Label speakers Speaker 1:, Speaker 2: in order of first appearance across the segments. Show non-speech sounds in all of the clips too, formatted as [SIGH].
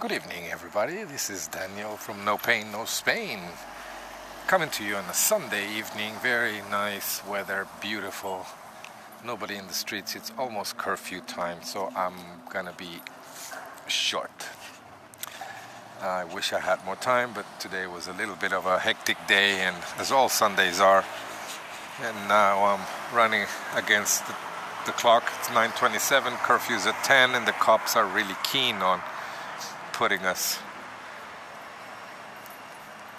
Speaker 1: Good evening, everybody. This is Daniel from No Pain, No Spain. Coming to you on a Sunday evening. Very nice weather, beautiful. Nobody in the streets. It's almost curfew time, so I'm gonna be short. I wish I had more time, but today was a little bit of a hectic day, and as all Sundays are. And now I'm running against the, the clock. It's 9:27. Curfew's at 10, and the cops are really keen on putting us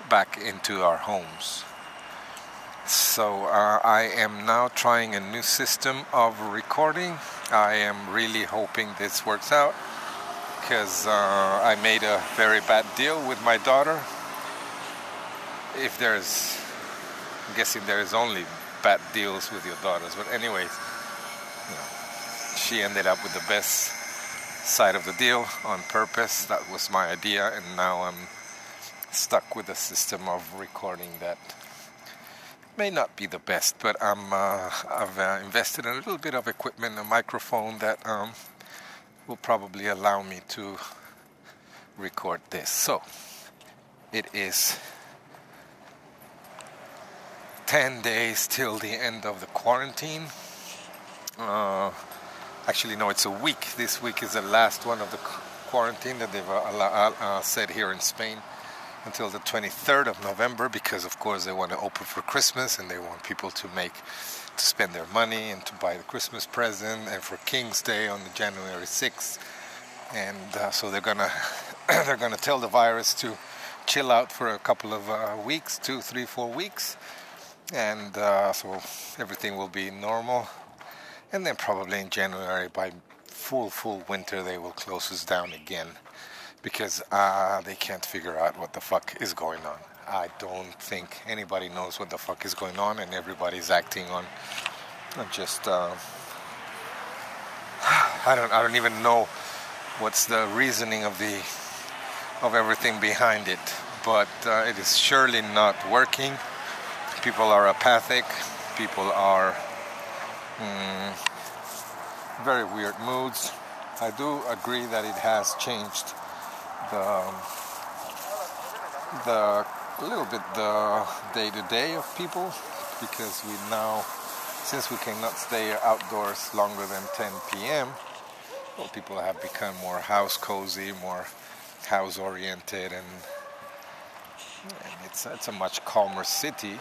Speaker 1: back into our homes. So uh, I am now trying a new system of recording. I am really hoping this works out because uh, I made a very bad deal with my daughter. If there's, I'm guessing there is only bad deals with your daughters, but anyways, you know, she ended up with the best side of the deal on purpose. That was my idea, and now I'm stuck with a system of recording that may not be the best, but I'm uh, I've uh, invested in a little bit of equipment, a microphone that um, will probably allow me to record this. So it is 10 days till the end of the quarantine. Uh, actually, no, it's a week. This week is the last one of the quarantine that they've uh, uh, uh, said here in Spain until the 23rd of November because, of course, they want to open for Christmas and they want people to make to spend their money and to buy the Christmas present and for King's Day on the January 6th. And uh, so they're gonna [COUGHS] they're gonna tell the virus to chill out for a couple of uh, weeks, two, three, four weeks, and uh, so everything will be normal. And then probably in January, by full full winter, they will close us down again because uh, they can't figure out what the fuck is going on. I don't think anybody knows what the fuck is going on, and everybody's acting on, just. Uh, [SIGHS] I don't. I don't even know what's the reasoning of the of everything behind it, but uh, it is surely not working. People are apathic. People are mm, very weird moods. I do agree that it has changed the um, the a little bit the day to day of people because we now since we cannot stay outdoors longer than 10 p.m. well people have become more house cozy more house oriented and, and it's it's a much calmer city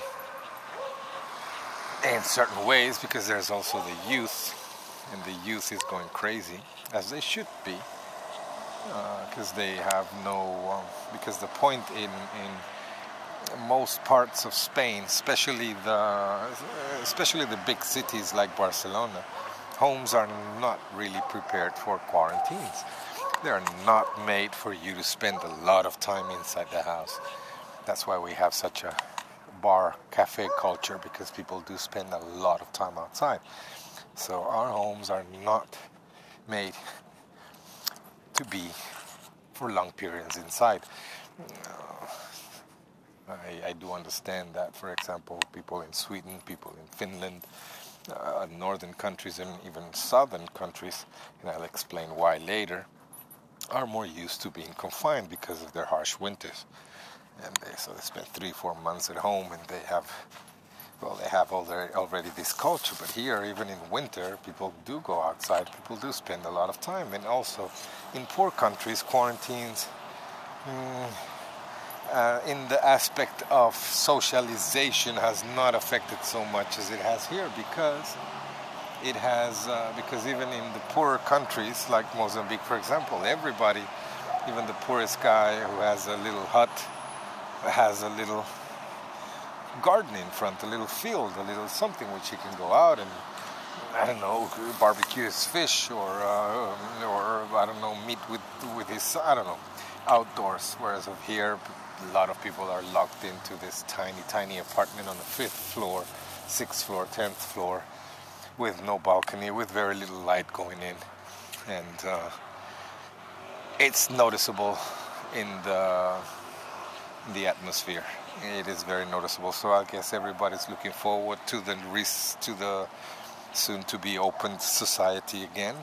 Speaker 1: in certain ways because there's also the youth and the youth is going crazy as they should be because uh, they have no um, because the point in in most parts of Spain, especially the especially the big cities like Barcelona, homes are not really prepared for quarantines. They are not made for you to spend a lot of time inside the house. That's why we have such a bar cafe culture because people do spend a lot of time outside. So our homes are not made to be for long periods inside. I, I, do understand that, for example, people in Sweden, people in Finland, uh, northern countries, and even southern countries, and I'll explain why later, are more used to being confined because of their harsh winters. And they, so they spend three, four months at home and they have well, they have already, already this culture, but here, even in winter, people do go outside. People do spend a lot of time, and also in poor countries, quarantines. Mm, uh, in the aspect of socialization has not affected so much as it has here because it has uh, because even in the poorer countries like Mozambique for example everybody even the poorest guy who has a little hut has a little garden in front, a little field, a little something which he can go out and I don't know, barbecue his fish or uh, or I don't know, meet with with his I don't know, outdoors. Whereas here, a lot of people are locked into this tiny, tiny apartment on the fifth floor, sixth floor, tenth floor, with no balcony, with very little light going in, and uh, it's noticeable in the in the atmosphere it is very noticeable. So I guess everybody's looking forward to the to the soon to be opened society again.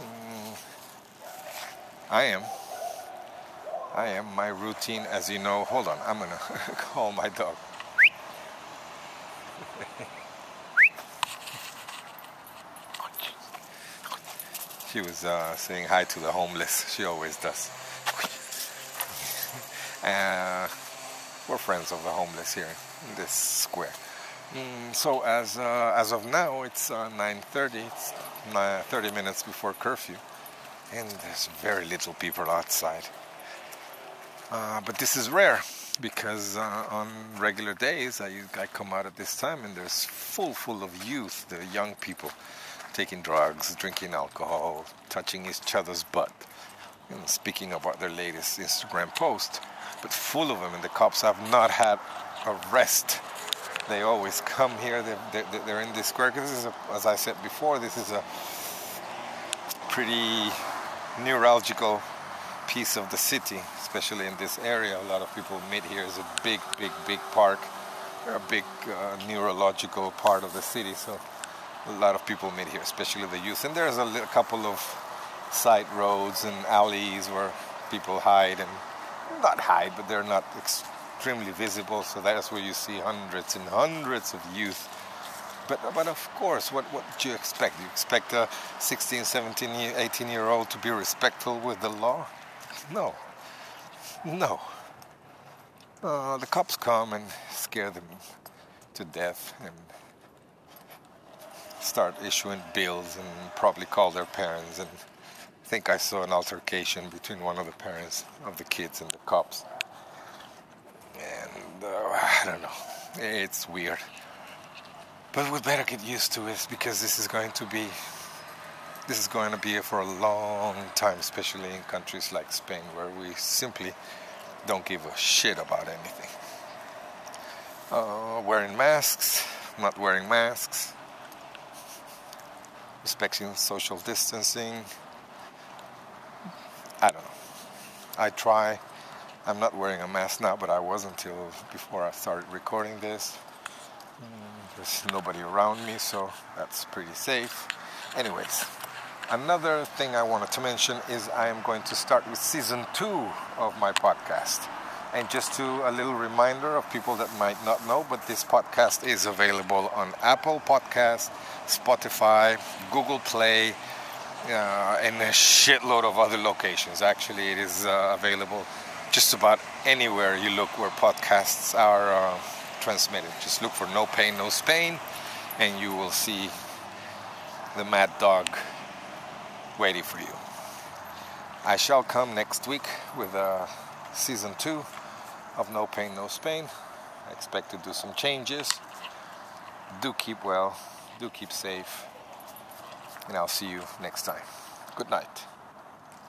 Speaker 1: Mm, I am. I am my routine, as you know. Hold on, I'm gonna [LAUGHS] call my dog. she was uh, saying hi to the homeless. She always does. [LAUGHS] uh, we're friends of the homeless here in this square. Mm, so as uh, as of now, it's 9:30. Uh, it's 30 minutes before curfew, and there's very little people outside. Uh, but this is rare because uh, on regular days I, I come out at this time and there's full full of youth, the young people taking drugs, drinking alcohol, touching each other's butt, and speaking about their latest Instagram post. But full of them, and the cops have not had a rest. They always come here. They're, they're, they're in this square. Because this is, a, as I said before, this is a pretty neurological piece of the city, especially in this area. A lot of people meet here. It's a big, big, big park, a big uh, neurological part of the city. So a lot of people meet here, especially the youth. And there's a couple of side roads and alleys where people hide and not hide, but they're not extremely visible. So that's where you see hundreds and hundreds of youth. But, but of course, what, what do you expect? You expect a 16, 17, 18 year old to be respectful with the law? No. No. Uh, the cops come and scare them to death and start issuing bills and probably call their parents. And think I saw an altercation between one of the parents of the kids and the cops. And uh, I don't know. It's weird. But we better get used to it because this is going to be this is going to be for a long time, especially in countries like Spain, where we simply don't give a shit about anything. Uh, wearing masks, not wearing masks, respecting social distancing. I don't know. I try. I'm not wearing a mask now, but I was until before I started recording this. Mm, there's nobody around me, so that's pretty safe. Anyways, Another thing I wanted to mention is I am going to start with season two of my podcast. And just to a little reminder of people that might not know, but this podcast is available on Apple Podcast, Spotify, Google Play, uh, and a shitload of other locations. Actually, it is uh, available just about anywhere you look where podcasts are uh, transmitted. Just look for No Pain, No Spain, and you will see the Mad Dog waiting for you. I shall come next week with uh, season two of No Pain, No Spain. I expect to do some changes. Do keep well, do keep safe, and I'll see you next time. Good night.